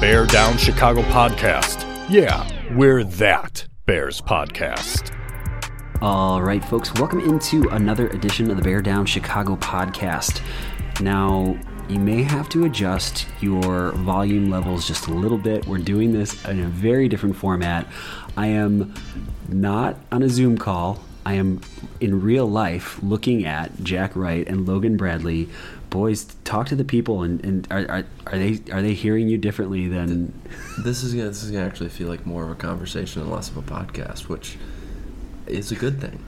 Bear Down Chicago podcast. Yeah, we're that Bears podcast. All right, folks, welcome into another edition of the Bear Down Chicago podcast. Now, you may have to adjust your volume levels just a little bit. We're doing this in a very different format. I am not on a Zoom call. I am in real life looking at Jack Wright and Logan Bradley. Boys, talk to the people, and, and are, are, are they are they hearing you differently than? This is gonna, this is gonna actually feel like more of a conversation and less of a podcast, which is a good thing.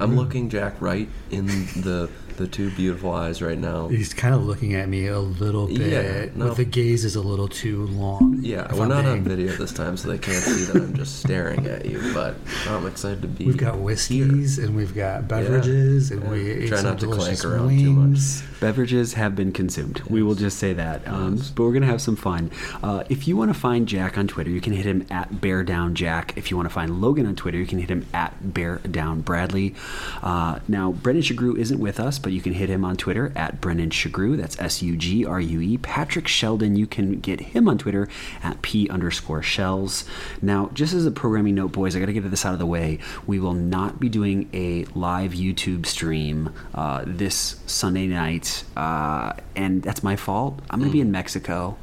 I'm Hmm. looking Jack right in the the two beautiful eyes right now. He's kind of looking at me a little bit. Yeah, no. But the gaze is a little too long. Yeah, we're I'm not being- on video this time, so they can't see that I'm just staring at you. But I'm excited to be. We've got here. and we've got beverages and Yeah. we ate Try some not to delicious clank around too much. wings. Beverages have been consumed. We will just say that. Um, But we're going to have some fun. Uh, if you want to find Jack on Twitter, you can hit him at Bear Down Jack. If you want to find Logan on Twitter, you can hit him at Bear Down Bradley. Uh, now, Brendan Sugrue isn't with us, but you can hit him on Twitter at Brendan Sugrue. That's S U G R U E. Patrick Sheldon, you can get him on Twitter at P underscore shells. Now, just as a programming note, boys, I got to get this out of the way. We will not be doing a live YouTube stream uh, this Sunday night, uh, and that's my fault. I'm going to be in Mexico.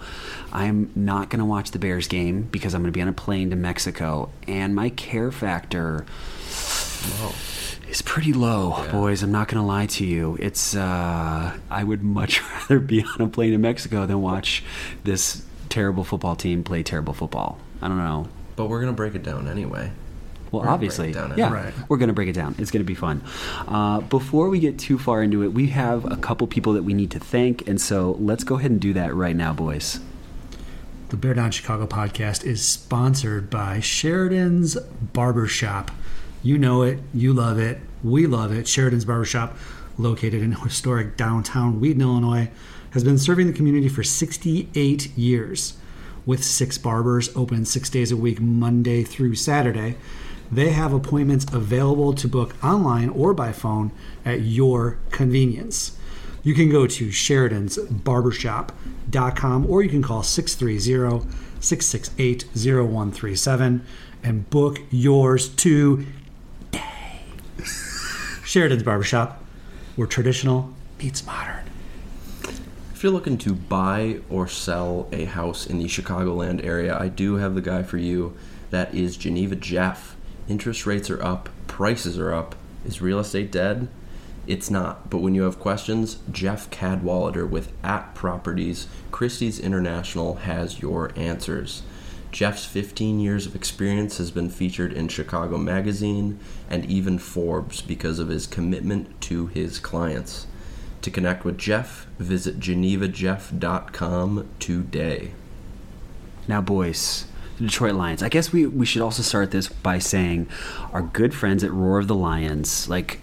I'm not going to watch the Bears game because I'm going to be on a plane to Mexico, and my care factor is pretty low, boys. I'm not going to lie to you. It's uh, I would much rather be on a plane to Mexico than watch this terrible football team play terrible football. I don't know. But we're gonna break it down anyway. Well, We're gonna obviously, break it down yeah. Right. we're going to break it down. It's going to be fun. Uh, before we get too far into it, we have a couple people that we need to thank, and so let's go ahead and do that right now, boys. The Bear Down Chicago podcast is sponsored by Sheridan's Barbershop. You know it, you love it, we love it. Sheridan's Barbershop, located in historic downtown Wheaton, Illinois, has been serving the community for 68 years. With six barbers open six days a week, Monday through Saturday, they have appointments available to book online or by phone at your convenience. You can go to Sheridan'sBarbershop.com or you can call 630 668 0137 and book yours today. Sheridan's Barbershop, where traditional meets modern. If you're looking to buy or sell a house in the Chicagoland area, I do have the guy for you. That is Geneva Jeff. Interest rates are up, prices are up. Is real estate dead? It's not. But when you have questions, Jeff Cadwallader with At Properties, Christie's International has your answers. Jeff's 15 years of experience has been featured in Chicago Magazine and even Forbes because of his commitment to his clients. To connect with Jeff, visit genevajeff.com today. Now, boys, the Detroit Lions. I guess we, we should also start this by saying our good friends at Roar of the Lions. Like,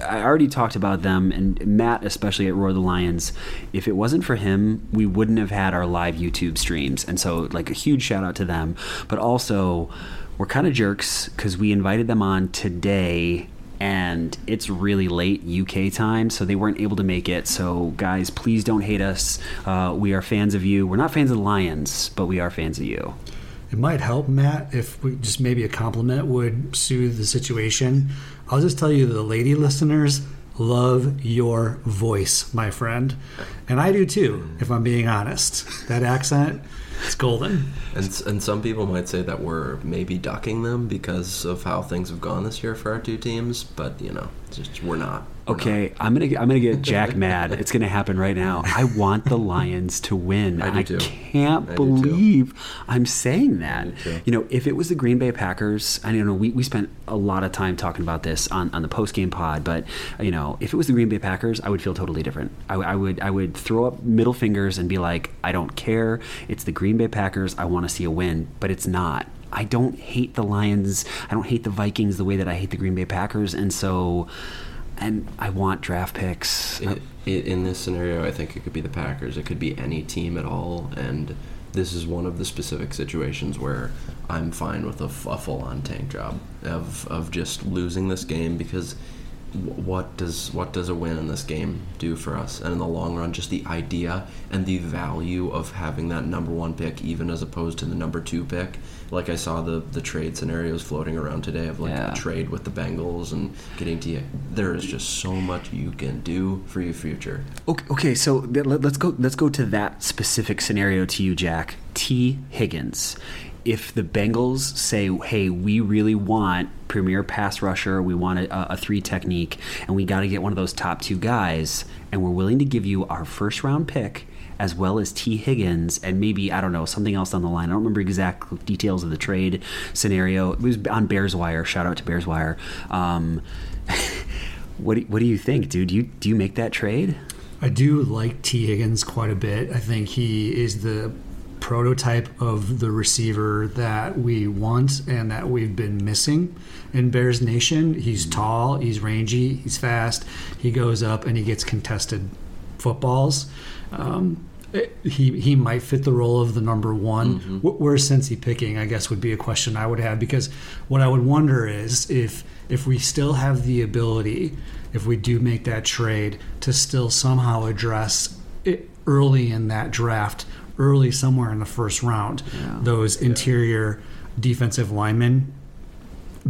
I already talked about them, and Matt, especially at Roar the Lions. If it wasn't for him, we wouldn't have had our live YouTube streams. And so, like, a huge shout out to them. But also, we're kind of jerks because we invited them on today and it's really late UK time, so they weren't able to make it. So, guys, please don't hate us. Uh, we are fans of you. We're not fans of the Lions, but we are fans of you. It might help, Matt, if we just maybe a compliment would soothe the situation. I'll just tell you, the lady listeners love your voice, my friend. And I do too, if I'm being honest. That accent, it's golden. And, and some people might say that we're maybe ducking them because of how things have gone this year for our two teams, but you know, just we're not. Okay, I'm gonna get, I'm gonna get Jack mad. It's gonna happen right now. I want the Lions to win. I do too. can't I believe I'm saying that. You know, if it was the Green Bay Packers, I don't know. We, we spent a lot of time talking about this on, on the post game pod, but you know, if it was the Green Bay Packers, I would feel totally different. I, I would I would throw up middle fingers and be like, I don't care. It's the Green Bay Packers. I want to see a win, but it's not. I don't hate the Lions. I don't hate the Vikings the way that I hate the Green Bay Packers, and so. And I want draft picks. In this scenario, I think it could be the Packers. It could be any team at all, and this is one of the specific situations where I'm fine with a full-on tank job of of just losing this game because what does what does a win in this game do for us? And in the long run, just the idea and the value of having that number one pick, even as opposed to the number two pick. Like I saw the the trade scenarios floating around today of like Yeah. a trade with the Bengals and getting to there is just so much you can do for your future. Okay, okay so let's go. Let's go to that specific scenario to you, Jack. Tee Higgins. If the Bengals say, "Hey, we really want premier pass rusher, we want a, a three technique, and we got to get one of those top two guys, and we're willing to give you our first round pick." As well as Tee Higgins, and maybe I don't know something else on the line. I don't remember exact details of the trade scenario. It was on Bears Wire. Shout out to Bears Wire. Um, what do, what do you think, dude? Do you do you make that trade? I do like Tee Higgins quite a bit. I think he is the prototype of the receiver that we want and that we've been missing in Bears Nation. He's tall, he's rangy, he's fast, he goes up and he gets contested footballs. Um, it- he he might fit the role of the number one. Wh- Where's Cincy picking? I guess would be a question I would have because what I would wonder is if if we still have the ability, if we do make that trade, to still somehow address it early in that draft, early somewhere in the first round, those interior defensive linemen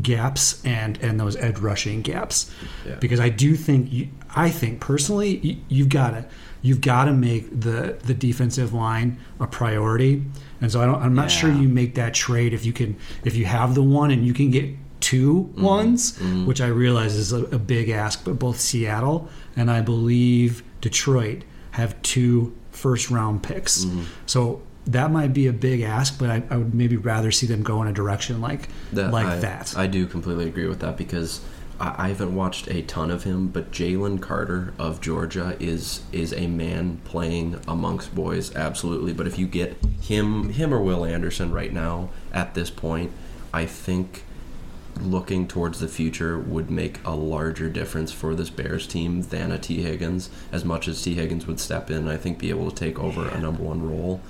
gaps and and those edge rushing gaps. Yeah. because I do think you, I think personally you, you've got to you've got to make the the defensive line a priority. And so I don't I'm not sure you make that trade if you can if you have the one and you can get 2 mm-hmm. ones mm-hmm. which I realize is a, a big ask but both Seattle and I believe Detroit have two first round picks mm-hmm. so that might be a big ask, but I, I would maybe rather see them go in a direction like that, like I, that. I do completely agree with that because I, I haven't watched a ton of him, but Jalen Carter of Georgia is is a man playing amongst boys, absolutely. But if you get him him or Will Anderson right now at this point, I think looking towards the future would make a larger difference for this Bears team than a Tee Higgins. As much as Tee Higgins would step in, I think be able to take over a number one role.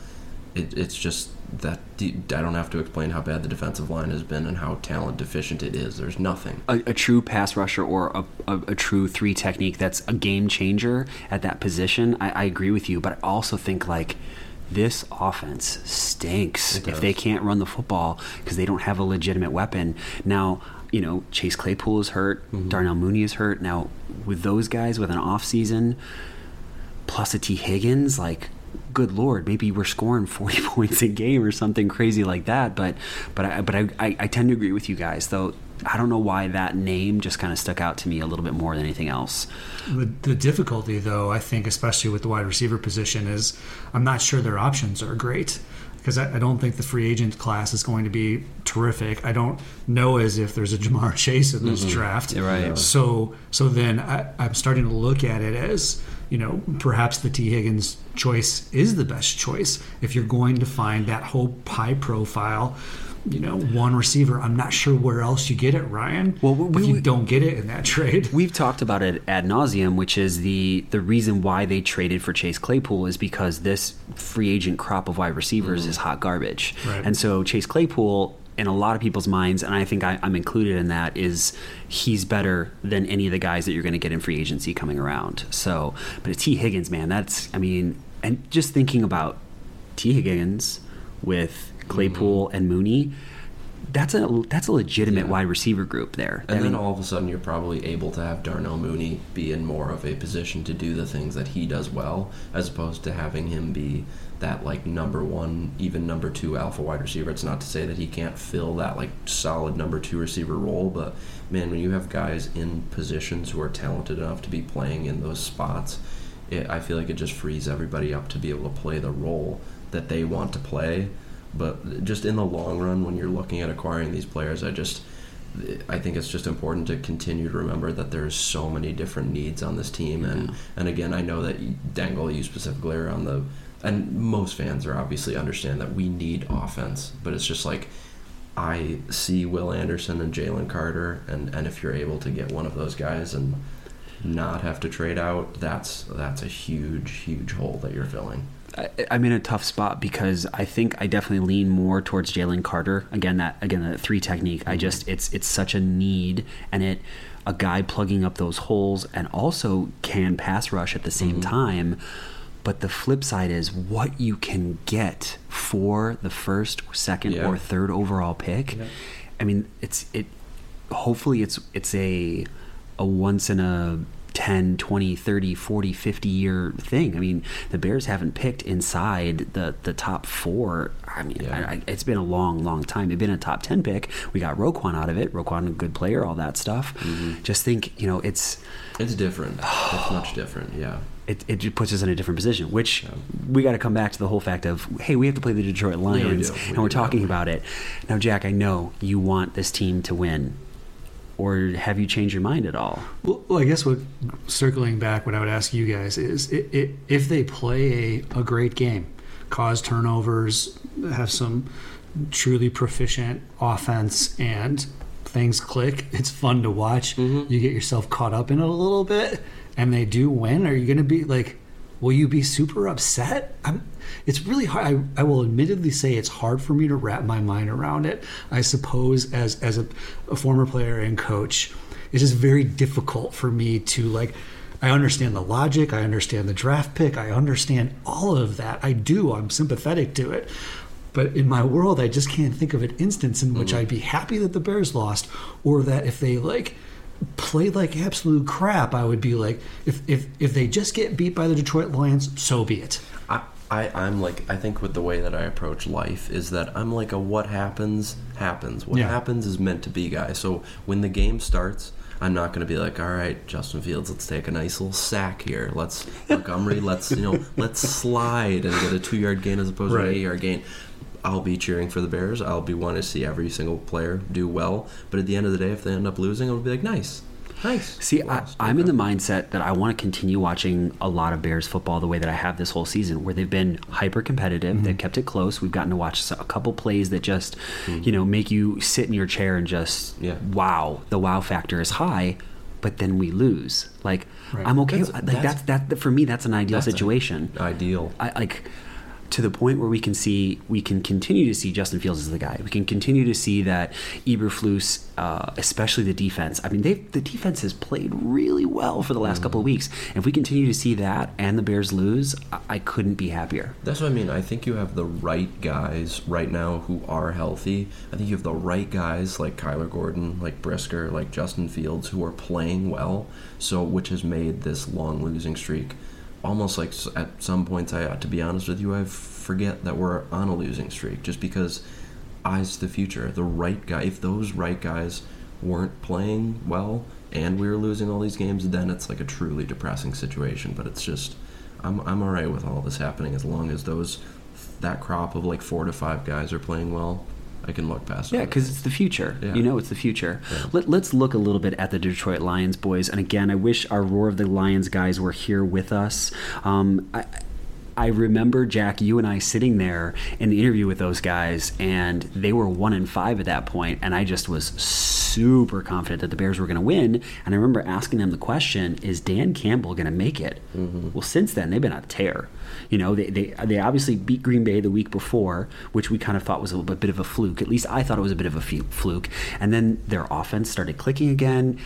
It, it's just that I don't have to explain how bad the defensive line has been and how talent deficient it is. There's nothing. a, a true pass rusher or a, a, a true three technique that's a game changer at that position, I, I agree with you. But I also think like this offense stinks if they can't run the football because they don't have a legitimate weapon. Now, you know, Chase Claypool is hurt, mm-hmm. Darnell Mooney is hurt. Now, with those guys with an off season plus a Tee Higgins, like good lord, maybe we're scoring 40 points a game or something crazy like that. But but I but I, I, I tend to agree with you guys though. I don't know why that name just kind of stuck out to me a little bit more than anything else. The, the difficulty, though, I think, especially with the wide receiver position, is I'm not sure their options are great because I, I don't think the free agent class is going to be terrific. I don't know as if there's a Ja'Marr Chase in this mm-hmm. draft. You're right. So so then I, I'm starting to look at it as you know perhaps the Tee Higgins choice is the best choice if you're going to find that whole high profile. You know, one receiver. I'm not sure where else you get it, Ryan. Well, we- if you we- don't get it in that trade, We've talked about it ad nauseum, which is the the reason why they traded for Chase Claypool is because this free agent crop of wide receivers mm-hmm. is hot garbage, Right. and so Chase Claypool. In a lot of people's minds, and I think I, I'm included in that, is he's better than any of the guys that you're going to get in free agency coming around. So, but it's Tee Higgins, man. That's, I mean, and just thinking about Tee Higgins with Claypool mm-hmm. and Mooney, that's a that's a legitimate Yeah. wide receiver group there. And I then mean, all of a sudden, you're probably able to have Darnell Mooney be in more of a position to do the things that he does well, as opposed to having him be that like number one, even number two alpha wide receiver. It's not to say that he can't fill that like solid number two receiver role, but man, when you have guys in positions who are talented enough to be playing in those spots, it, I feel like it just frees everybody up to be able to play the role that they want to play. But just in the long run, when you're looking at acquiring these players, I just I think it's just important to continue to remember that there's so many different needs on this team, and and again, I know that Dangle, you specifically are on the, and most fans are obviously understand that we need offense, but it's just like I see Will Anderson and Jalen Carter, and and if you're able to get one of those guys and not have to trade out, that's that's a huge huge hole that you're filling. I, I'm in a tough spot because I think I definitely lean more towards Jalen Carter. Again, that again that three technique. I mm-hmm. just it's it's such a need, and it a guy plugging up those holes and also can pass rush at the same mm-hmm. time. But the flip side is what you can get for the first, second, Yeah. or third overall pick. I mean, it's it. Hopefully, it's it's a a once in a 10, 20, 30, 40, 50 year thing. I mean, the Bears haven't picked inside the, the top four. I mean, Yeah. I, I, it's been a long, long time. They've been a top 10 pick. We got Roquan out of it. Roquan, a good player, all that stuff. Mm-hmm. Just think, you know, it's It's different. it's much different. Yeah. it, it puts us in a different position, which we got to come back to the whole fact of, hey, we have to play the Detroit Lions, do. We and we're talking about it. Now, Jack, I know you want this team to win. Or have you changed your mind at all? Well, I guess what circling back, what I would ask you guys is i i if they play a, a great game, cause turnovers, have some truly proficient offense, and things click, it's fun to watch. Mm-hmm. You get yourself caught up in it a little bit, and they do win. Are you going to be like, will you be super upset? I'm, it's really hard. I, I will admittedly say it's hard for me to wrap my mind around it. I suppose as as a, a former player and coach, it's just very difficult for me to like. I understand the logic. I understand the draft pick. I understand all of that. I do. I'm sympathetic to it. But in my world, I just can't think of an instance in which mm-hmm. I'd be happy that the Bears lost, or that if they like played like absolute crap, I would be like, if if if they just get beat by the Detroit Lions, so be it. I, I, I'm like, I think with the way that I approach life is that I'm like a what happens, happens. What Yeah. happens is meant to be guy. So when the game starts, I'm not going to be like, all right, Justin Fields, let's take a nice little sack here. Let's, Montgomery, let's, you know, let's slide and get a two yard gain as opposed to an Right. eight yard gain. I'll be cheering for the Bears. I'll be wanting to see every single player do well. But at the end of the day, if they end up losing, I'll be like, nice. Nice. See, I, I'm in the mindset that I want to continue watching a lot of Bears football the way that I have this whole season, where they've been hyper competitive. Mm-hmm. They've kept it close. We've gotten to watch a couple plays that just, mm-hmm. you know, make you sit in your chair and just, Yeah. wow, the wow factor is high. But then we lose. Like Right. I'm okay. That's- like that's- that's that for me. That's an ideal That's situation. Ideal. I like to the point where we can see we can continue to see Justin Fields as the guy. We can continue to see that Eberflus, uh, especially the defense. I mean, they the defense has played really well for the last couple of weeks. And if we continue to see that and the Bears lose, I, I couldn't be happier. That's what I mean. I think you have the right guys right now who are healthy. I think you have the right guys like Kyler Gordon, like Brisker, like Justin Fields who are playing well. So, which has made this long losing streak almost like at some points, I ought to be honest with you, I forget that we're on a losing streak just because eyes to the future. The right guy, if those right guys weren't playing well and we were losing all these games, then it's like a truly depressing situation. But it's just, I'm I'm alright with all this happening as long as those that crop of like four to five guys are playing well. I can look past. It. Yeah, because it's the future. Yeah. You know, it's the future. Yeah. Let, let's look a little bit at the Detroit Lions, boys. And again, I wish our Roar of the Lions guys were here with us. Um, I, I remember Jack, you and I sitting there in the interview with those guys, and they were one in five at that point, and I just was super confident that the Bears were going to win. And I remember asking them the question: Is Dan Campbell going to make it? Mm-hmm. Well, since then they've been on a tear. You know, they, they they obviously beat Green Bay the week before, which we kind of thought was a little bit of a fluke. At least I thought it was a bit of a fluke. And then their offense started clicking again.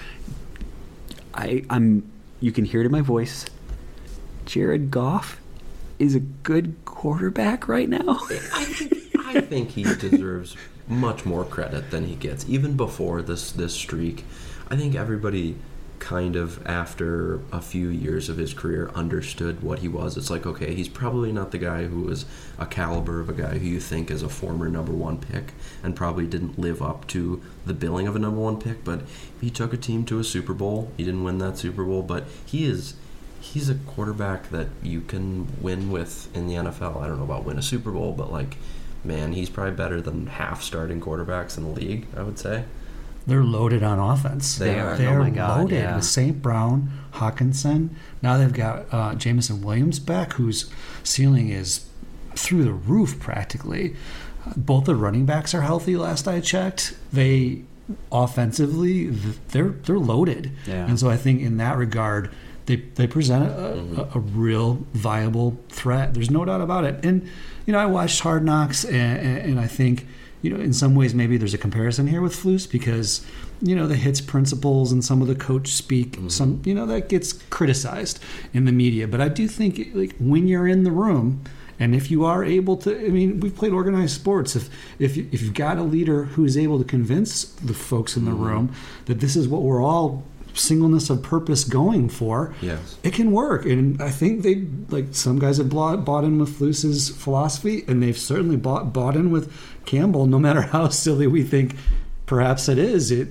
I, I'm. You can hear it in my voice. Jared Goff is a good quarterback right now. I think I think he deserves much more credit than he gets. Even before this this streak, I think everybody kind of after a few years of his career understood what he was. It's like, okay, he's probably not the guy who was a caliber of a guy who you think is a former number one pick and probably didn't live up to the billing of a number one pick, but he took a team to a Super Bowl. He didn't win that Super Bowl, but he is he's a quarterback that you can win with in the NFL. I don't know about win a Super Bowl, but like man, he's probably better than half starting quarterbacks in the league, I would say. They're loaded on offense. They are. They're Oh my God, loaded yeah. with St. Brown, Hockenson. Now they've got uh, Jameson Williams back, whose ceiling is through the roof practically. Uh, Both the running backs are healthy. Last I checked, they offensively they're they're loaded, Yeah. and so I think in that regard. They, they present a, Mm-hmm. a, a real viable threat. There's no doubt about it. And you know, I watched Hard Knocks, and, and, and I think you know, in some ways, maybe there's a comparison here with Flus because, you know, the hits principles and some of the coach speak, some, you know, that gets criticized in the media. But I do think, like, when you're in the room, and if you are able to, I mean, we've played organized sports. If if if you've got a leader who is able to convince the folks in the room that this is what we're all singleness of purpose going for, Yes. it can work. And I think they like some guys have bought, bought in with Flus's philosophy, and they've certainly bought bought in with Campbell. No matter how silly we think, perhaps it is, it.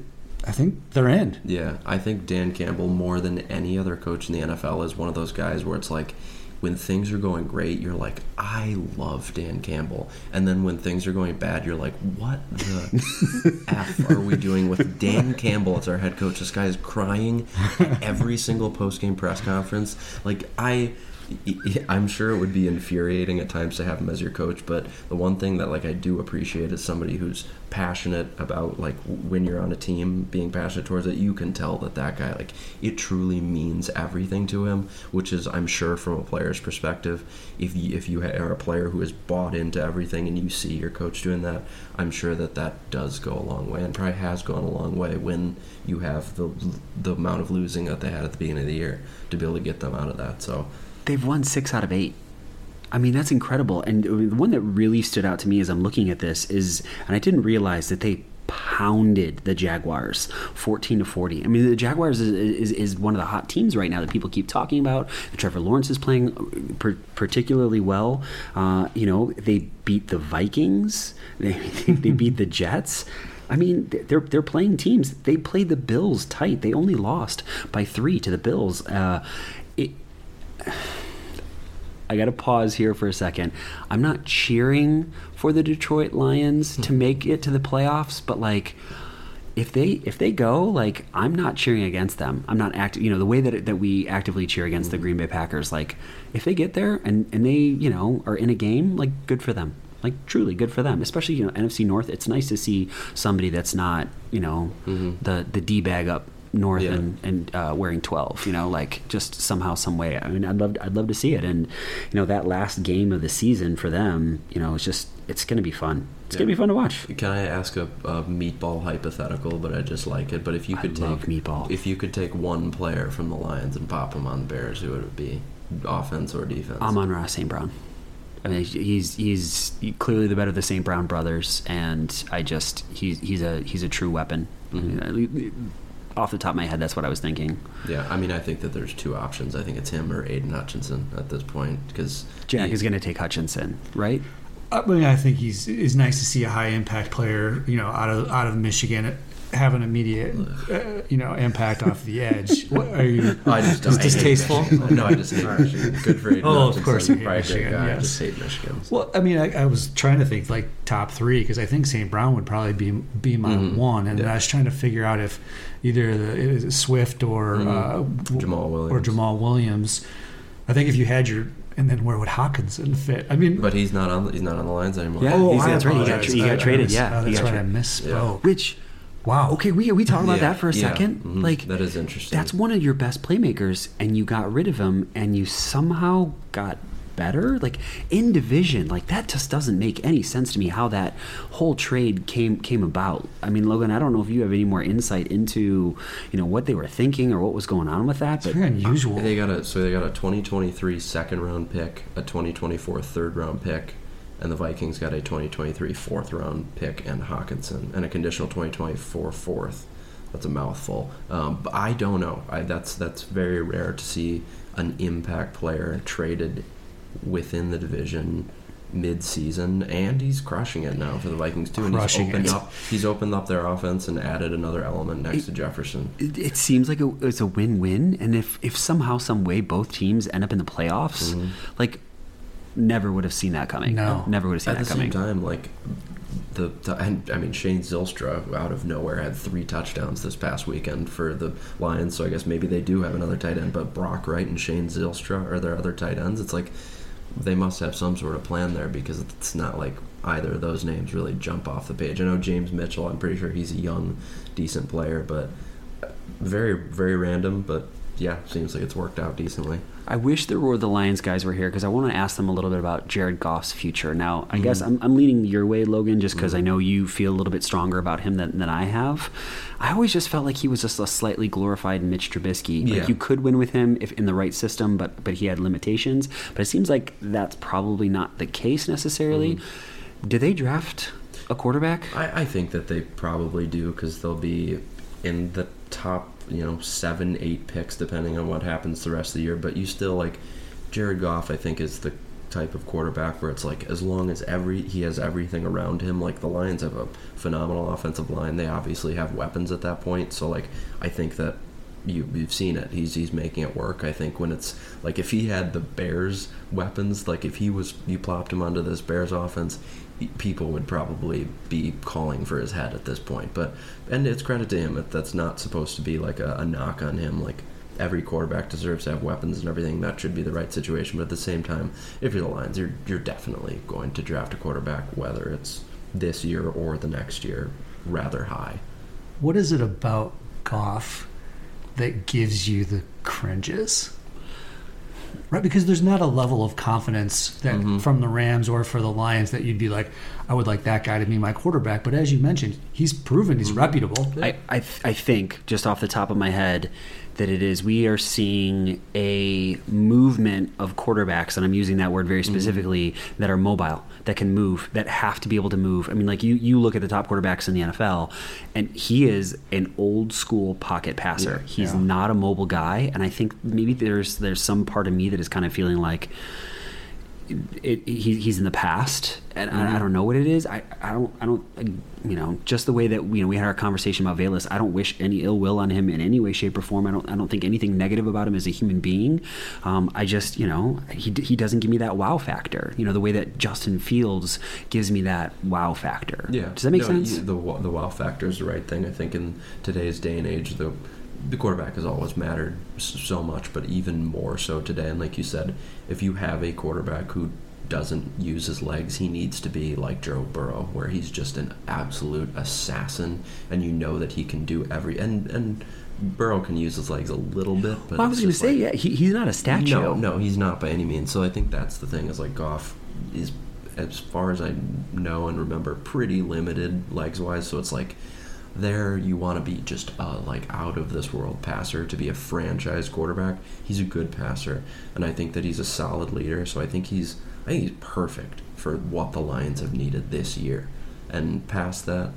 I think they're in. Yeah, I think Dan Campbell, more than any other coach in the NFL, is one of those guys where it's like, when things are going great, you're like, I love Dan Campbell. And then when things are going bad, you're like, what the F are we doing with Dan Campbell as our head coach? This guy is crying at every single post game press conference. Like, I. I'm sure it would be infuriating at times to have him as your coach, but the one thing that like I do appreciate is somebody who's passionate about like when you're on a team, being passionate towards it. You can tell that that guy like it truly means everything to him, which is I'm sure from a player's perspective. If you, if you are a player who is bought into everything and you see your coach doing that, I'm sure that that does go a long way and probably has gone a long way when you have the the amount of losing that they had at the beginning of the year to be able to get them out of that. So. They've won six out of eight. I mean, that's incredible. And the one that really stood out to me as I'm looking at this is, and I didn't realize that they pounded the Jaguars 14 to 40. I mean, the Jaguars is, is, is one of the hot teams right now that people keep talking about. Trevor Lawrence is playing particularly well. Uh, you know, they beat the Vikings, they, they beat the Jets. I mean, they're they're playing teams. They played the Bills tight. They only lost by three to the Bills. Uh, it, I got to pause here for a second. I'm not cheering for the Detroit Lions to hmm. make it to the playoffs, but like if they if they go, like I'm not cheering against them. I'm not act you know the way that that we actively cheer against the hmm. Green Bay Packers like if they get there and and they, you know, are in a game, like good for them. Like truly good for them, especially you know NFC North. It's nice to see somebody that's not you know mm-hmm. the the d bag up north Yeah. and and uh, wearing 12 you know like just somehow some way i mean i'd love i'd love to see it and you know that last game of the season for them you know it's just it's gonna be fun it's gonna be fun to watch Can I ask a, a meatball hypothetical? But I just like it. But if you could love take meatball. if you could take one player from the Lions and pop him on the Bears, who would it be? Offense or defense? amon ross st brown I mean, he's he's clearly the better of the St. Brown brothers, and I just he's he's a he's a true weapon. Off the top of my head, that's what I was thinking. yeah, I mean, I think that there's two options. I think it's him or Aiden Hutchinson at this point because Jack is going to take Hutchinson, right? Uh, I mean, I think he's it's nice to see a high impact player, you know, out of out of Michigan have an immediate, uh, you know, impact off the edge. What are you? I just Is I hate distasteful? Michigan. No, I just hate Michigan. Good for Aiden Oh, of course you hate Probably a great Michigan, guy. I just hate Michigan. Well, I mean, I, I was trying to think like top three because I think St. Brown would probably be be my one, and Yeah. I was trying to figure out if either the, is it Swift or uh, Jamal Williams. or Jamal Williams. I think if you had your and then where would Hockenson fit? I mean, But he's not on. He's not on the Lions anymore. Yeah. oh, he's- that's right, he got apologize. tra- he got I- I traded, miss- yeah, oh, he that's got right. I tra- misspoke. Which, Wow. okay, we we talk about Yeah, that for a yeah, second. mhm. Like that is interesting. that's one of your best playmakers and you got rid of him and you somehow got better like in division like that just doesn't make any sense to me how that whole trade came came about i mean logan i don't know if you have any more insight into you know what they were thinking or what was going on with that It's but very unusual. They got a so they got a 2023 second round pick, a 2024 third round pick, and the Vikings got a 2023 fourth round pick and Hockenson, and a conditional 2024 fourth. That's a mouthful. Um, but I don't know. I, that's that's very rare to see an impact player traded within the division mid-season, and he's crushing it now for the Vikings too. And he's Crushing opened it. up. He's opened up their offense and added another element next to Jefferson. It, it seems like a, it's a win-win, and if if somehow, some way, both teams end up in the playoffs, Mm-hmm. like never would have seen that coming. No. never would have seen that coming. At the coming. same time, like the, the and, I mean Shane Zylstra out of nowhere had three touchdowns this past weekend for the Lions. So I guess maybe they do have another tight end. But Brock Wright and Shane Zylstra are their other tight ends. It's like they must have some sort of plan there because it's not like either of those names really jump off the page. I know James Mitchell. I'm pretty sure he's a young, decent player, but uh, very very random. But yeah, seems like it's worked out decently. I wish there were the Lions guys were here because I want to ask them a little bit about Jared Goff's future. Now, I guess Mm-hmm. I'm, I'm leaning your way, Logan, just because I know you feel a little bit stronger about him than, than I have. I always just felt like he was just a slightly glorified Mitch Trubisky. Yeah. Like you could win with him if in the right system, but but he had limitations. But it seems like that's probably not the case necessarily. Mm-hmm. Did they draft a quarterback? I, I think that they probably do because they'll be in the top, you know, seven, eight picks depending on what happens the rest of the year. But you still like Jared Goff. I think is the type of quarterback where it's like as long as every he has everything around him. Like the Lions have a phenomenal offensive line. They obviously have weapons at that point. So like I think that you, you've seen it. He's he's making it work. I think when it's like if he had the Bears weapons, like if he was you plopped him onto this Bears offense, people would probably be calling for his head at this point. But and it's credit to him that that's not supposed to be like a, a knock on him. Like every quarterback deserves to have weapons and everything. That should be the right situation. But at the same time, if you're the Lions, you're you're definitely going to draft a quarterback, whether it's this year or the next year, rather high. What is it about Goff that gives you the cringes? Right, because there's not a level of confidence that Mm-hmm. from the Rams or for the Lions that you'd be like, I would like that guy to be my quarterback. But as you mentioned, he's proven he's Mm-hmm. reputable. I, I, I think, just off the top of my head, that it is we are seeing a movement of quarterbacks, and I'm using that word very mm-hmm. specifically, that are mobile, that can move, that have to be able to move. I mean, like you, you look at the top quarterbacks in the NFL, and he is an old school pocket passer. Yeah. He's Yeah. not a mobile guy, and I think maybe there's there's some part of me that is kind of feeling like it, he, he's in the past, and I, I don't know what it is. I, I don't I don't I- you know just the way that you know we had our conversation about Valus. I don't wish any ill will on him in any way, shape, or form. I don't I don't think anything negative about him as a human being. Um, I just you know he he doesn't give me that wow factor. You know the way that Justin Fields gives me that wow factor. Yeah. does that make No, sense? The the wow factor is the right thing. I think in today's day and age, the the quarterback has always mattered so much, but even more so today. And like you said, if you have a quarterback who doesn't use his legs, he needs to be like Joe Burrow, where he's just an absolute assassin, and you know that he can do every and and. Burrow can use his legs a little bit, but Well, I was going to say, like- yeah, he, he's not a statue. no, no, he's not by any means. So I think that's the thing is like Goff is, as far as I know and remember, pretty limited legs wise. So it's like there you want to be just a like out of this world passer to be a franchise quarterback. He's a good passer, and I think that he's a solid leader. So I think he's I think he's perfect for what the Lions have needed this year. And past that,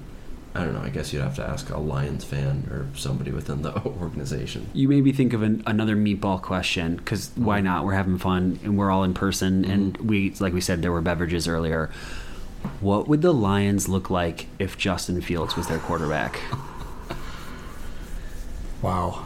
I don't know. I guess you'd have to ask a Lions fan or somebody within the organization. You made me think of an, another meatball question because why not? We're having fun and we're all in person, mm-hmm. and we, like we said, there were beverages earlier. What would the Lions look like if Justin Fields was their quarterback? Wow.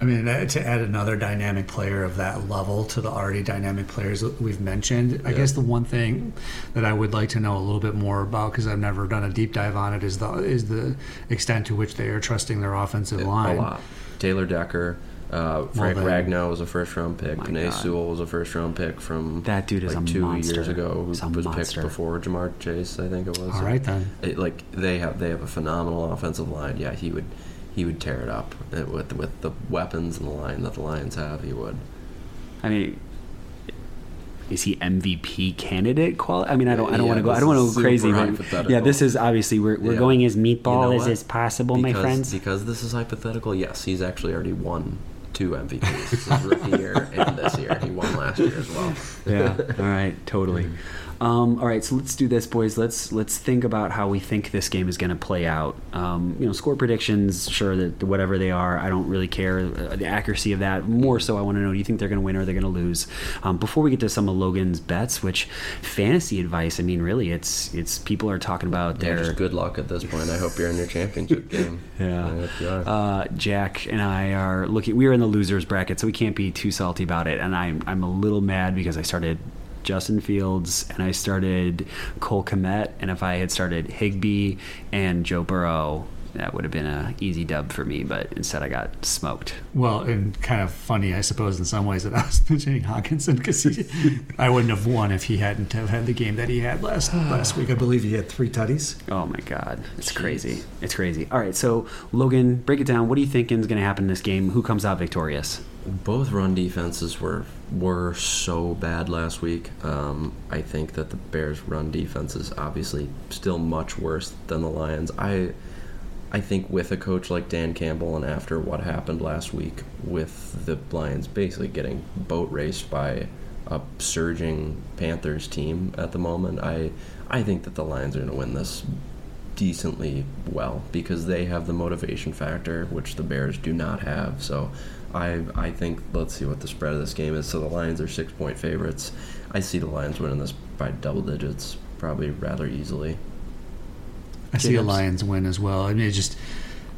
I mean, to add another dynamic player of that level to the already dynamic players that we've mentioned, I guess the one thing that I would like to know a little bit more about, because I've never done a deep dive on it, is the is the extent to which they are trusting their offensive line. A lot. Taylor Decker, uh, Frank then- Ragnow was a first round pick. Penei Sewell was a first round pick from That dude is like two monster. years ago. Who was monster. picked before Ja'Marr Chase, I think it was. All right then. It, like they have they have a phenomenal offensive line. Yeah, he would he would tear it up Uh, with with the weapons and the line that the Lions have. He would. I mean, is he MVP candidate? Quali- I mean, I don't. I don't Yeah, want to go. I don't want to go crazy. But yeah, this is obviously we're, we're Yeah. going as meatball You know as is possible, my friends. Because this is hypothetical, yes, he's actually already won two MVPs. His rookie year and this year. He won last year as well. yeah. All right. Totally. Um, all right, so let's do this, boys. Let's let's think about how we think this game is going to play out. Um, you know, score predictions, sure, that whatever they are, I don't really care uh, the accuracy of that. More so, I want to know: Do you think they're going to win or they're going to lose? Um, before we get to some of Logan's bets, which fantasy advice, I mean, really, it's it's people are talking about Yeah, their just good luck at this point. I hope you're in your championship game. Yeah. I hope you are. Uh, Jack and I are looking. We are in the losers bracket, so we can't be too salty about it. And I'm I'm a little mad because I started Justin Fields and I started Cole Kmet, and if I had started Higbee and Joe Burrow, that would have been an easy dub for me. But instead, I got smoked. Well, and kind of funny, I suppose, in some ways that I was mentioning Hockenson because I wouldn't have won if he hadn't have had the game that he had last last week. I believe he had three tutties. Oh my God, it's crazy! It's crazy. All right, so Logan, break it down. What are you thinking is going to happen in this game? Who comes out victorious? Both run defenses were were so bad last week. Um, I think that the Bears' run defense is obviously still much worse than the Lions. I I think with a coach like Dan Campbell and after what happened last week with the Lions basically getting boat raced by a surging Panthers team at the moment, I I think that the Lions are going to win this decently well because they have the motivation factor which the Bears do not have. So I I think let's see what the spread of this game is. So the Lions are six point favorites. I see the Lions winning this by double digits, probably rather easily. I see a Lions win as well. I mean, it just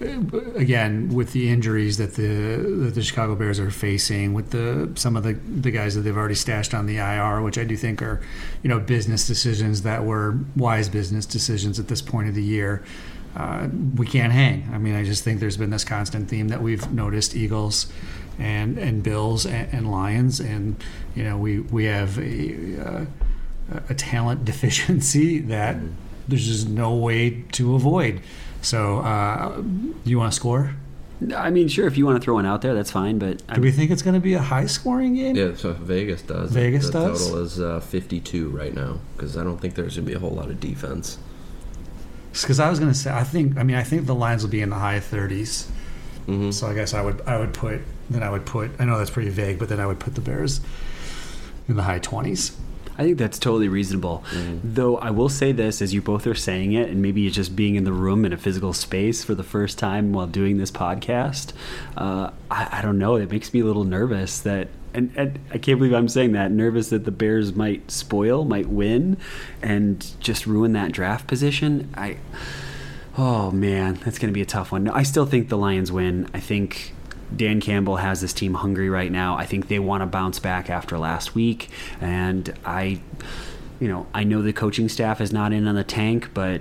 again with the injuries that the that the Chicago Bears are facing, with the some of the the guys that they've already stashed on the IR, which I do think are you know business decisions that were wise business decisions at this point of the year. Uh, we can't hang. I mean, I just think there's been this constant theme that we've noticed: Eagles and and Bills and, and Lions, and you know we we have a, uh, a talent deficiency that there's just no way to avoid. So, uh, you want to score? I mean, sure, if you want to throw one out there, that's fine. But I Do we think it's going to be a high scoring game? Yeah, so Vegas does. Vegas the does? total is uh, 52 right now because I don't think there's going to be a whole lot of defense. Because I was going to say, I think, I mean, I think the lines will be in the high 30s. hmm So I guess I would, I would put, then I would put. I know that's pretty vague, but then I would put the Bears in the high 20s. I think that's totally reasonable. Though I will say this, as you both are saying it, and maybe it's just being in the room in a physical space for the first time while doing this podcast. Uh, I, I don't know. It makes me a little nervous that, and, and I can't believe I'm saying that. Nervous that the Bears might spoil, might win, and just ruin that draft position. I. Oh man, that's going to be a tough one. No, I still think the Lions win. I think Dan Campbell has this team hungry right now. I think they want to bounce back after last week, and I, you know, I know the coaching staff is not in on the tank, but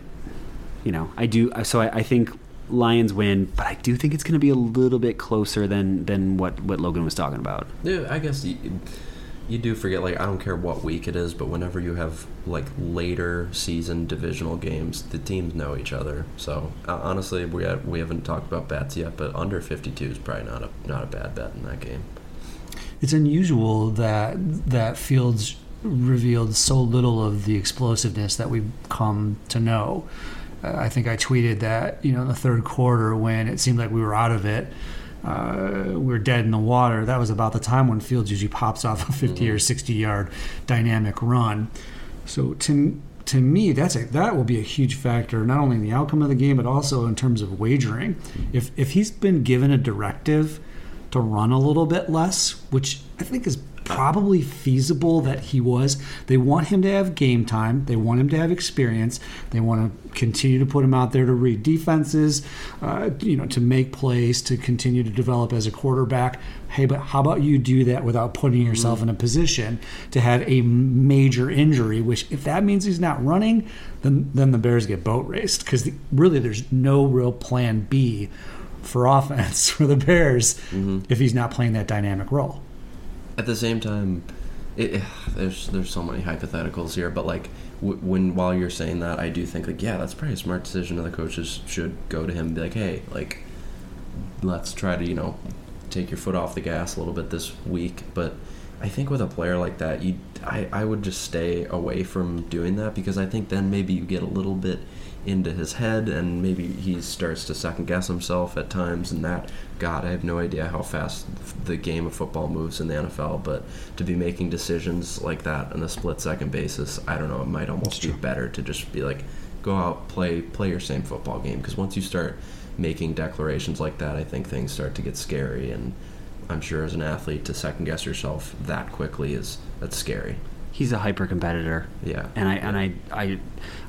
you know, I do. So I, I think Lions win, but I do think it's going to be a little bit closer than than what what Logan was talking about. Yeah, I guess you, do forget. Like, I don't care what week it is, but whenever you have like later season divisional games, the teams know each other. So uh, honestly, we have, we haven't talked about bets yet, but under 52 is probably not a not a bad bet in that game. It's unusual that that Fields revealed so little of the explosiveness that we've come to know. Uh, I think I tweeted that you know in the third quarter when it seemed like we were out of it, uh, we were dead in the water. That was about the time when Fields usually pops off a 50 or 60 yard dynamic run. So to to me, that's a, that will be a huge factor not only in the outcome of the game but also in terms of wagering. If if he's been given a directive to run a little bit less, which I think is probably feasible that he was. They want him to have game time. They want him to have experience. They want to continue to put him out there to read defenses, uh, you know, to make plays, to continue to develop as a quarterback. Hey, but how about you do that without putting yourself in a position to have a major injury? Which, if that means he's not running, then then the Bears get boat raced because really there's no real plan B for offense for the Bears if he's not playing that dynamic role. At the same time, it, eh, there's there's so many hypotheticals here, but like w- when while you're saying that, I do think like yeah, that's probably a smart decision, and the coaches should go to him and be like, hey, like let's try to you know take your foot off the gas a little bit this week, but. I think with a player like that, you, I, I would just stay away from doing that because I think then maybe you get a little bit into his head, and maybe he starts to second guess himself at times. And that, God, I have no idea how fast the game of football moves in the NFL, but to be making decisions like that on a split second basis, I don't know. It might almost be better to just be like, go out, play, play your same football game. Because once you start making declarations like that, I think things start to get scary. And I'm sure as an athlete, to second guess yourself that quickly is that's scary. He's a hyper competitor. Yeah. And I and I, I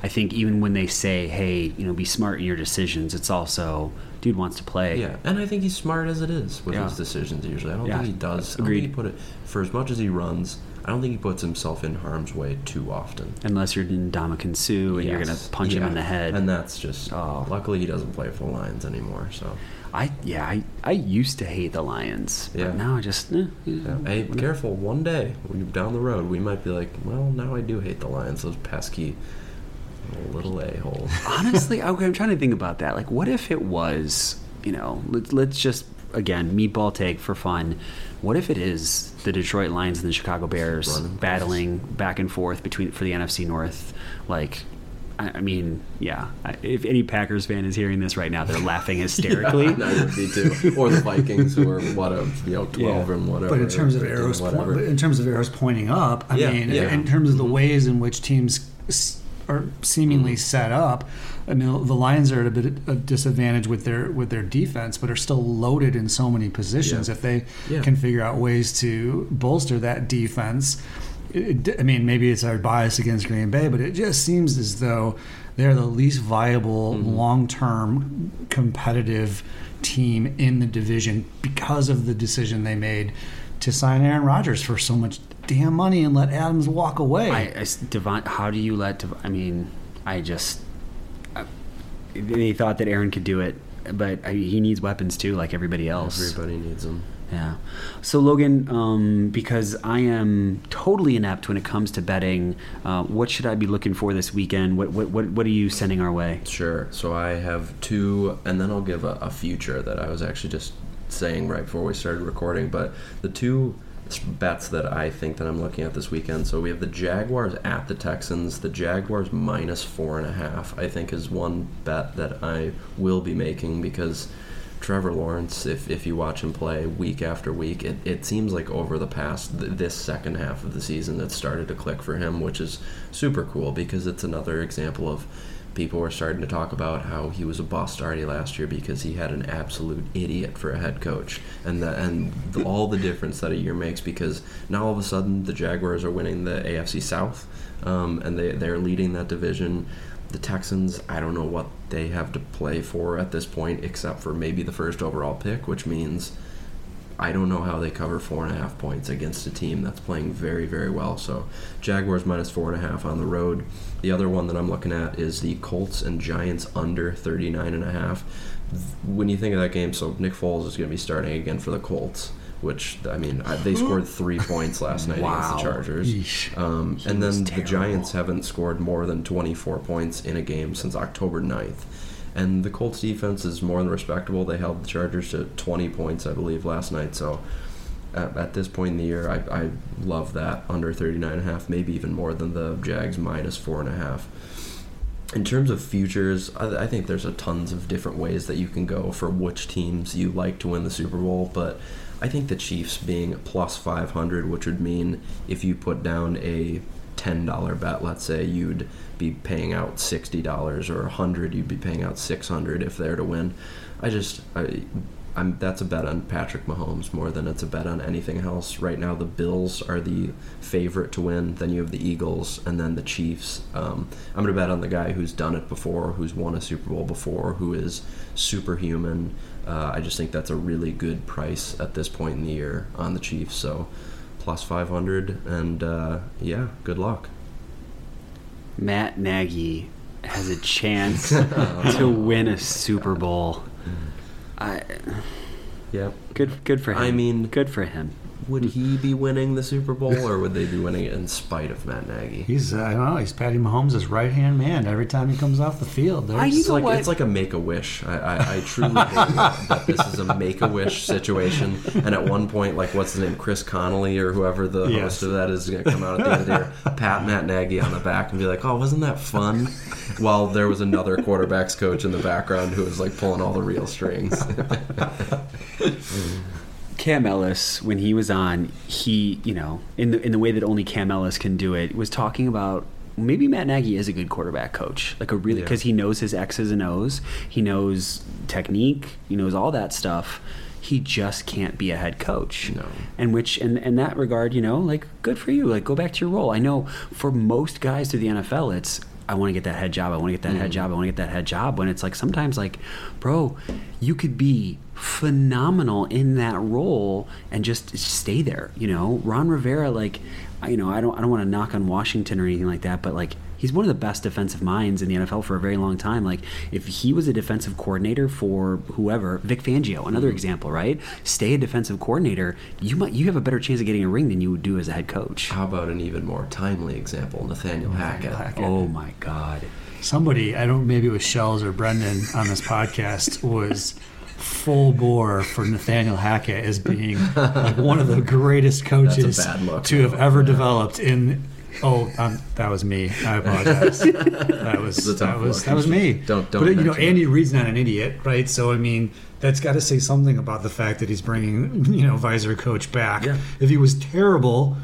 I think even when they say, "Hey, you know, be smart in your decisions," it's also dude wants to play. Yeah, and I think he's smart as it is with Yeah. his decisions. Usually, I don't Yeah, think he does. Agreed. think he put it for as much as he runs. I don't think he puts himself in harm's way too often. Unless you're in Dominican Sue and you're gonna Yes. punch him in the head. and that's just. Oh. Luckily, he doesn't play full lines anymore. So, I yeah, I, I used to hate the Lions, Yeah. but now I just eh, yeah. hey, be careful. One day, down the road, we might be like, well, now I do hate the Lions. Those pesky little a holes. honestly, okay, I'm trying to think about that. Like, what if it was, you know, let's, let's just again meatball take for fun. What if it is the Detroit Lions and the Chicago Bears battling back and forth between for the NFC North? Like, I, I mean, yeah. If any Packers fan is hearing this right now, they're laughing hysterically. I would be too. Or the Vikings, who are what a you know twelve Yeah. and whatever. But in terms of arrows, whatever. point, in terms of arrows pointing up, I Yeah, mean, yeah. in terms of the ways in which teams are seemingly Mm-hmm. set up, I mean, the Lions are at a bit of disadvantage with their with their defense, but are still loaded in so many positions. Yeah. If they Yeah. can figure out ways to bolster that defense, it, it- I mean, maybe it's our bias against Green Bay, but it just seems as though they're the least viable Mm-hmm. long term competitive team in the division because of the decision they made to sign Aaron Rodgers for so much damn money and let Adams walk away. I, I s- Devon, how do you let? Dev- I mean, I just I, they thought that Aaron could do it, but I, he needs weapons too, like everybody else. everybody needs them. Yeah. So Logan, um, because I am totally inept when it comes to betting, uh, what should I be looking for this weekend? What what what, what are you sending our way? Sure. So I have two, and then I'll give a, a future that I was actually just saying right before we started recording. But the two bets that I think that I'm looking at this weekend. So we have the Jaguars at the Texans. The Jaguars minus four and a half. I think is one bet that I will be making because. Trevor Lawrence, if, if you watch him play week after week, it, it seems like over the past, th- this second half of the season, it started to click for him, which is super cool because it's another example of people were starting to talk about how he was a bust already last year because he had an absolute idiot for a head coach, and the, and the, all the difference that a year makes because now all of a sudden the Jaguars are winning the AFC South, um, and they they're leading that division. The Texans, I don't know what they have to play for at this point, except for maybe the first overall pick, which means I don't know how they cover four and a half points against a team that's playing very, very well. So, Jaguars minus four and a half on the road. The other one that I'm looking at is the Colts and Giants under 39 and a half. When you think of that game, so Nick Foles is going to be starting again for the Colts, which I mean, I, they scored three points last night against the Chargers. Um, and then the. Giants haven't scored more than 24 points in a game since October 9th. And the Colts defense is more than respectable. They held the Chargers to 20 points, I believe, last night. So at, at this point in the year, I, I love that under 39.5, maybe even more than the Jags minus 4.5. In terms of futures, I, I think there's a tons of different ways that you can go for which teams you like to win the Super Bowl, but I think the Chiefs being plus 500, which would mean if you put down a $10 bet, let's say you'd be paying out $60 or 100 you'd be paying out 600 if they're to win. I just I, I'm that's a bet on Patrick Mahomes more than it's a bet on anything else. Right now the Bills are the favorite to win, then you have the Eagles and then the Chiefs. Um, I'm going to bet on the guy who's done it before, who's won a Super Bowl before, who is superhuman. Uh, I just think that's a really good price at this point in the year on the Chiefs. So plus 500 and uh, yeah, good luck. Matt Nagy has a chance to win a Super Bowl. I, Yep. good, good for him. I mean- good for him. Would he be winning the Super Bowl, or would they be winning it in spite of Matt Nagy? He's uh, I don't know. He's Patty Mahomes' right hand man every time he comes off the field. There's, I- It's like it's like a make a wish. I, I, I truly believe that this is a make a wish situation. And at one point, like what's his name, Chris Connolly or whoever the Yes. host of that is, going to come out at the end of the year, pat Matt Nagy on the back and be like, "Oh, wasn't that fun?" While there was another quarterbacks coach in the background who was like pulling all the real strings. Cam Ellis, when he was on, he, you know, in the in the way that only Cam Ellis can do it, was talking about maybe Matt Nagy is a good quarterback coach, like a really Yeah. because he knows his X's and O's, he knows technique, he knows all that stuff. He just can't be a head coach. No. And which, in, in that regard, you know, like good for you. Like go back to your role. I know for most guys through the NFL, it's I want to get that head job. I want to get that Mm-hmm. head job. I want to get that head job. When it's like sometimes like, bro, you could be phenomenal in that role and just stay there. You know, Ron Rivera, like, you know, I don't I don't want to knock on Washington or anything like that, but like he's one of the best defensive minds in the NFL for a very long time. Like if he was a defensive coordinator for whoever, Vic Fangio, another example, right? Stay a defensive coordinator, you might you have a better chance of getting a ring than you would do as a head coach. How about an even more timely example, Nathaniel Hackett? Hackett. Oh, oh my god. somebody I don't maybe it was Shells or Brendan on this podcast was full bore for Nathaniel Hackett as being like one of the greatest coaches to have ever developed in. Oh, um, that was me. I apologize. That was It's a tough that was look. that was me. Don't- don't But you know, it. Andy Reid's not an idiot, right? So I mean, that's got to say something about the fact that he's bringing you know visor coach back. Yeah. If he was terrible,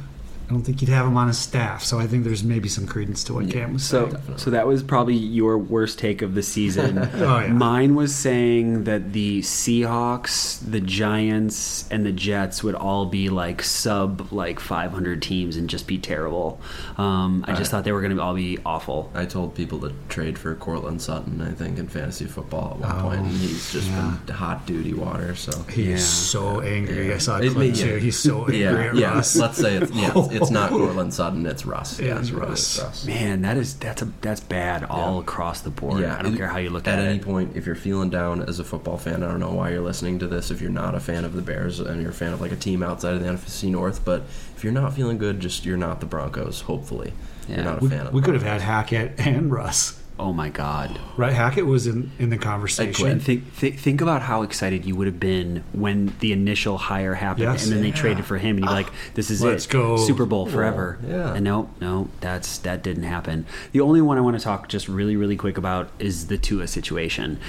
don't think you'd have him on his staff. So I think there's maybe some credence to what Cam was saying. So, so that was probably your worst take of the season. Oh, yeah. Mine was saying that the Seahawks, the Giants, and the Jets would all be like sub like 500 teams and just be terrible. Um, I just thought they were going to all be awful. I told people to trade for Courtland Sutton, I think, in fantasy football at one Oh, point, and he's just yeah. been hot duty water. So He Yeah. is so angry. Yeah. I saw a It- clip yeah. too. He's so angry yeah, at yeah. Russ. Let's say it's yeah, it's, it's not Courtland Sutton, it's Russ. Yeah, Yeah, it's it's Russ. Russ. Russ. Man, that is that's a that's bad all across the board. Yeah, I don't it- care how you look at it. at, any it. point. If you're feeling down as a football fan, I don't know why you're listening to this. If you're not a fan of the Bears and you're a fan of like a team outside of the NFC North, but if you're not feeling good, just you're not the Broncos. Hopefully, Yeah. you're not a we, fan of. we the could have had Hackett and Russ. Oh my god. Right? Hackett was in, in the conversation. And think th- think about how excited you would have been when the initial hire happened, Yes. and then they traded for him, and you're ah, like, "This is Let's it, go. Super Bowl forever." Yeah. And no, no, that's that didn't happen. The only one I want to talk just really, really quick about is the Tua situation.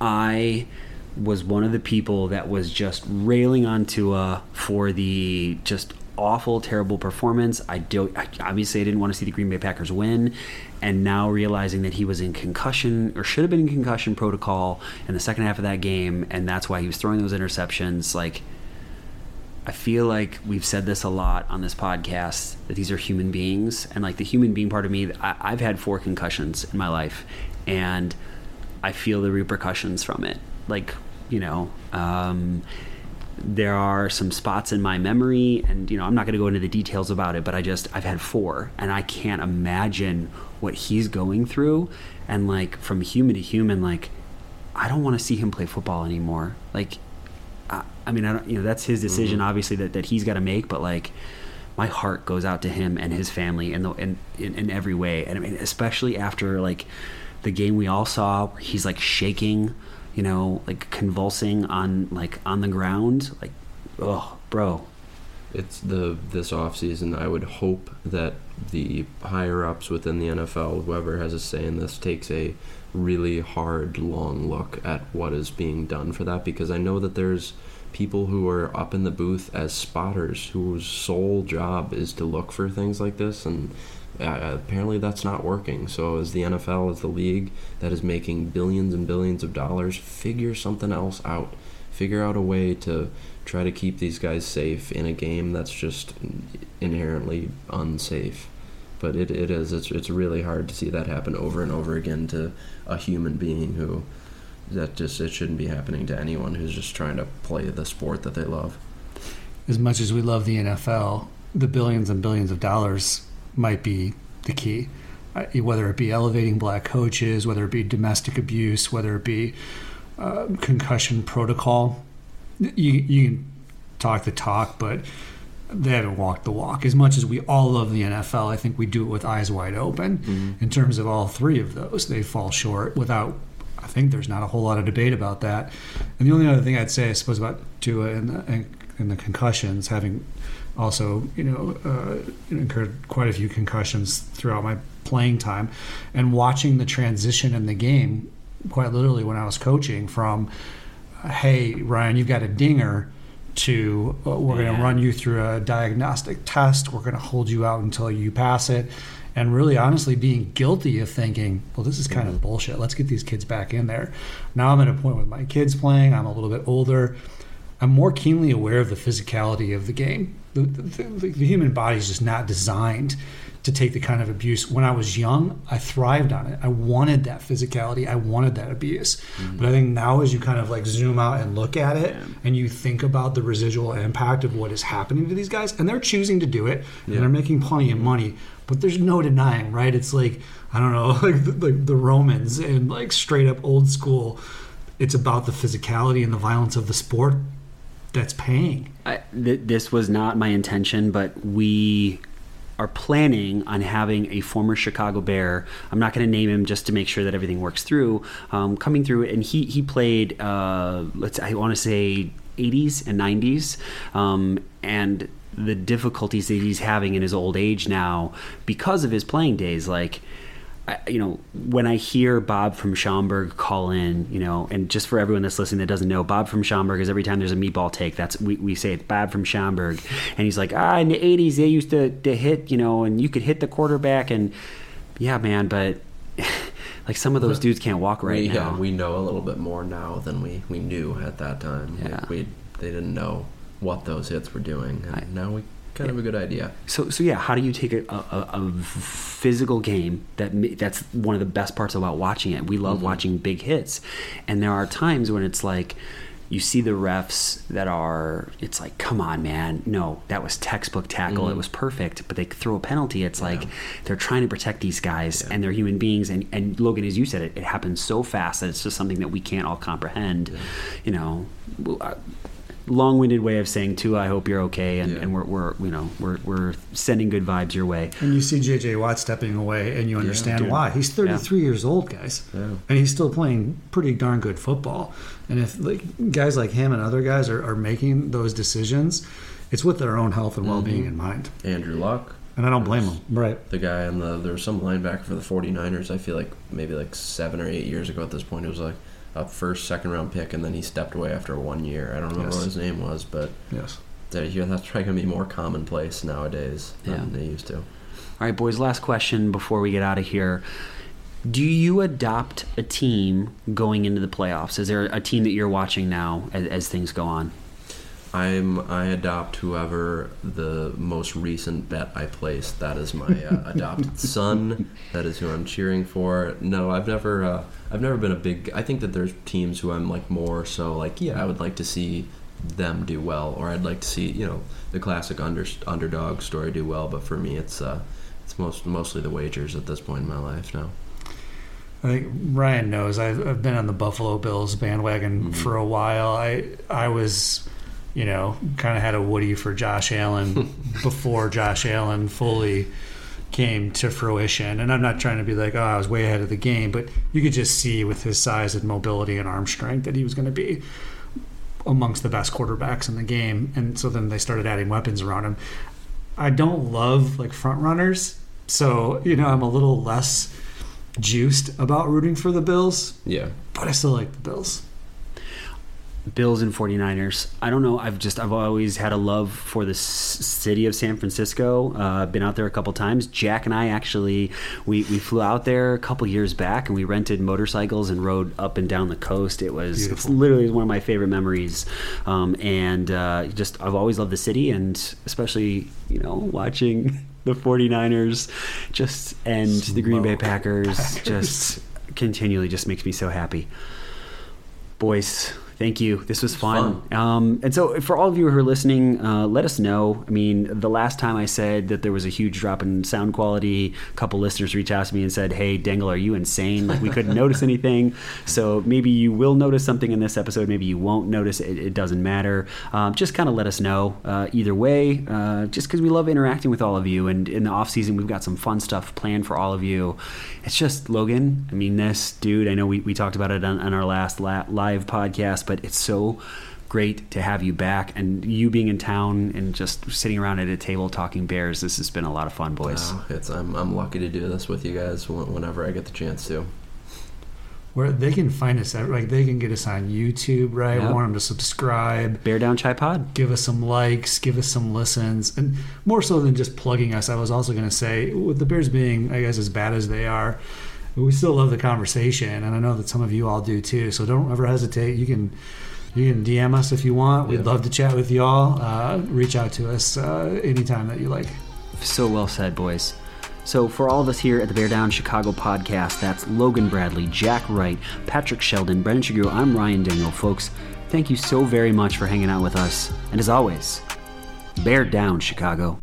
I was one of the people that was just railing on Tua for the just awful, terrible performance. I do I, obviously I didn't want to see the Green Bay Packers win, and now realizing that he was in concussion or should have been in concussion protocol in the second half of that game, and that's why he was throwing those interceptions. Like, I feel like we've said this a lot on this podcast that these are human beings, and like the human being part of me, I, I've had four concussions in my life, and I feel the repercussions from it. Like, you know, um, there are some spots in my memory, and you know, I'm not going to go into the details about it, but I just I've had four, and I can't imagine what he's going through, and like from human to human, like I don't want to see him play football anymore. Like, I, I mean, I don't, you know, that's his decision, mm-hmm. obviously that that he's got to make, but like. My heart goes out to him and his family in, the, in, in in every way, and I mean, especially after like the game we all saw, where he's like shaking, you know, like convulsing on like on the ground, like, oh, bro, it's the this offseason I would hope that the higher ups within the NFL, whoever has a say in this, takes a really hard, long look at what is being done for that because I know that there's people who are up in the booth as spotters whose sole job is to look for things like this and uh, apparently that's not working so as the NFL as the league that is making billions and billions of dollars figure something else out figure out a way to try to keep these guys safe in a game that's just inherently unsafe. But it, it is it's it's really hard to see that happen over and over again to a human being who that just it shouldn't be happening to anyone who's just trying to play the sport that they love. as much as we love the NFL, the billions and billions of dollars might be the key. Whether it be elevating black coaches, whether it be domestic abuse, whether it be uh, concussion protocol, you, you can talk the talk, but they haven't walked the walk. As much as we all love the NFL, I think we do it with eyes wide open. In terms of all three of those, they fall short without. I think there's not a whole lot of debate about that. And the only other thing I'd say, I suppose, about Tua and the, and, and the concussions, having also, you know, uh, incurred quite a few concussions throughout my playing time, and watching the transition in the game, quite literally when I was coaching, from hey Ryan, you've got a dinger to uh, we're going to run you through a diagnostic test. We're going to hold you out until you pass it. And really, honestly, being guilty of thinking, well, this is kind of bullshit. Let's get these kids back in there. Now I'm at a point with my kids playing. I'm a little bit older. I'm more keenly aware of the physicality of the game. The, the, the, the human body is just not designed to take the kind of abuse. When I was young, I thrived on it. I wanted that physicality. I wanted that abuse. Mm-hmm. But I think now, as you kind of like zoom out and look at it, and you think about the residual impact of what is happening to these guys, and they're choosing to do it, and they're making plenty of money. But there's no denying, right? It's like I don't know, like the, like the Romans and like straight up old school. It's about the physicality and the violence of the sport that's paying. Th- this was not my intention, but we are planning on having a former Chicago Bear. I'm not going to name him just to make sure that everything works through. Um, coming through, and he he played. Uh, let's I want to say 80s and 90s, um, and the difficulties that he's having in his old age now because of his playing days, like. I, you know, when I hear Bob from Schaumburg call in, you know, and just for everyone that's listening that doesn't know, Bob from Schaumburg is every time there's a meatball take, that's we, we say it's Bob from Schaumburg, and he's like, ah, in the '80s they used to, to hit, you know, and you could hit the quarterback, and yeah, man, but like some of those dudes can't walk right we, now. Yeah, we know a little bit more now than we, we knew at that time. Yeah. Like, we they didn't know what those hits were doing, and I- now we kind of a good idea. So, so yeah, how do you take a, a, a physical game that that's one of the best parts about watching it? We love mm-hmm. watching big hits, and there are times when it's like you see the refs that are it's like come on man. No that was textbook tackle. It mm-hmm. was perfect. But they throw a penalty it's like they're trying to protect these guys and they're human beings. And, and logan as you said it, it happens so fast that it's just something that we can't all comprehend. You know I- long-winded way of saying too i hope you're okay and, Yeah. and we're, we're you know we're, we're sending good vibes your way And you see JJ Watt stepping away, and you understand dude. why. He's 33 years old, guys, Yeah. and he's still playing pretty darn good football. And if like guys like him and other guys are, are making those decisions, it's with their own health and well-being mm-hmm. in mind. Andrew Luck, And I don't blame him. Right. the guy on the there was some linebacker for the 49ers. I feel like maybe like seven or eight years ago at this point, it was like a first, second round pick, and then he stepped away after one year. I don't remember Yes. what his name was, but Yes. that's probably gonna be more commonplace nowadays than Yeah. they used to. all right boys last question before we get out of here do you adopt a team going into the playoffs is there a team that you're watching now as, as things go on I'm I adopt whoever the most recent bet I placed. That is my uh, adopted son. That is who I'm cheering for. No, I've never uh, I've never been a big. I think that there's teams who I'm like more so like yeah I would like to see them do well or I'd like to see you know the classic under, underdog story do well. But for me it's uh it's most mostly the wagers at this point in my life now. I think Ryan knows I've, I've been on the Buffalo Bills bandwagon for a while. I I was, you know, kind of had a Woody for Josh Allen before Josh Allen fully came to fruition. And I'm not trying to be like, oh, I was way ahead of the game, but you could just see with his size and mobility and arm strength that he was going to be amongst the best quarterbacks in the game. And so then they started adding weapons around him. I don't love like front runners, so you know I'm a little less juiced about rooting for the Bills, Yeah. but I still like the Bills. Bills and 49ers. I don't know. I've just I've always had a love for the s- city of San Francisco. Uh, been out there a couple times. Jack and I actually we, we flew out there a couple years back and we rented motorcycles and rode up and down the coast. It was it's literally one of my favorite memories. Um, and uh, just I've always loved the city and especially you know watching the 49ers just and the Green Bay Packers Packers. just continually just makes me so happy. Boys, Thank you. This was fun. Um, and so, for all of you who are listening, uh, let us know. I mean, the last time I said that there was a huge drop in sound quality, a couple listeners reached out to me and said, "Hey, Dangle, are you insane? Like, we couldn't notice anything." So maybe you will notice something in this episode. Maybe you won't notice. It, it doesn't matter. Um, just kind of let us know. Uh, either way, uh, just because we love interacting with all of you, and in the off season, we've got some fun stuff planned for all of you. It's just Logan. I mean, this dude. I know we, we talked about it on, on our last la- live podcast, but it's so great to have you back and you being in town and just sitting around at a table talking bears. This has been a lot of fun, boys. Oh, it's I'm, I'm lucky to do this with you guys whenever I get the chance to. Where they can find us at, like they can get us on YouTube, right? Yep. We want them to subscribe, Bear Down Chi Pod. give us some likes, give us some listens, and more so than just plugging us. I was also going to say, with the Bears being, I guess, as bad as they are, we still love the conversation, and I know that some of you all do too. So don't ever hesitate. You can you can DM us if you want. We'd Yeah. love to chat with y'all. Uh, reach out to us uh, anytime that you like. So well said, boys. So, for all of us here at the Bear Down Chicago podcast, that's Logan Bradley, Jack Wright, Patrick Sheldon, Brendan Sugrue, I'm Ryan Daniel. Folks, thank you so very much for hanging out with us. And as always, Bear Down Chicago.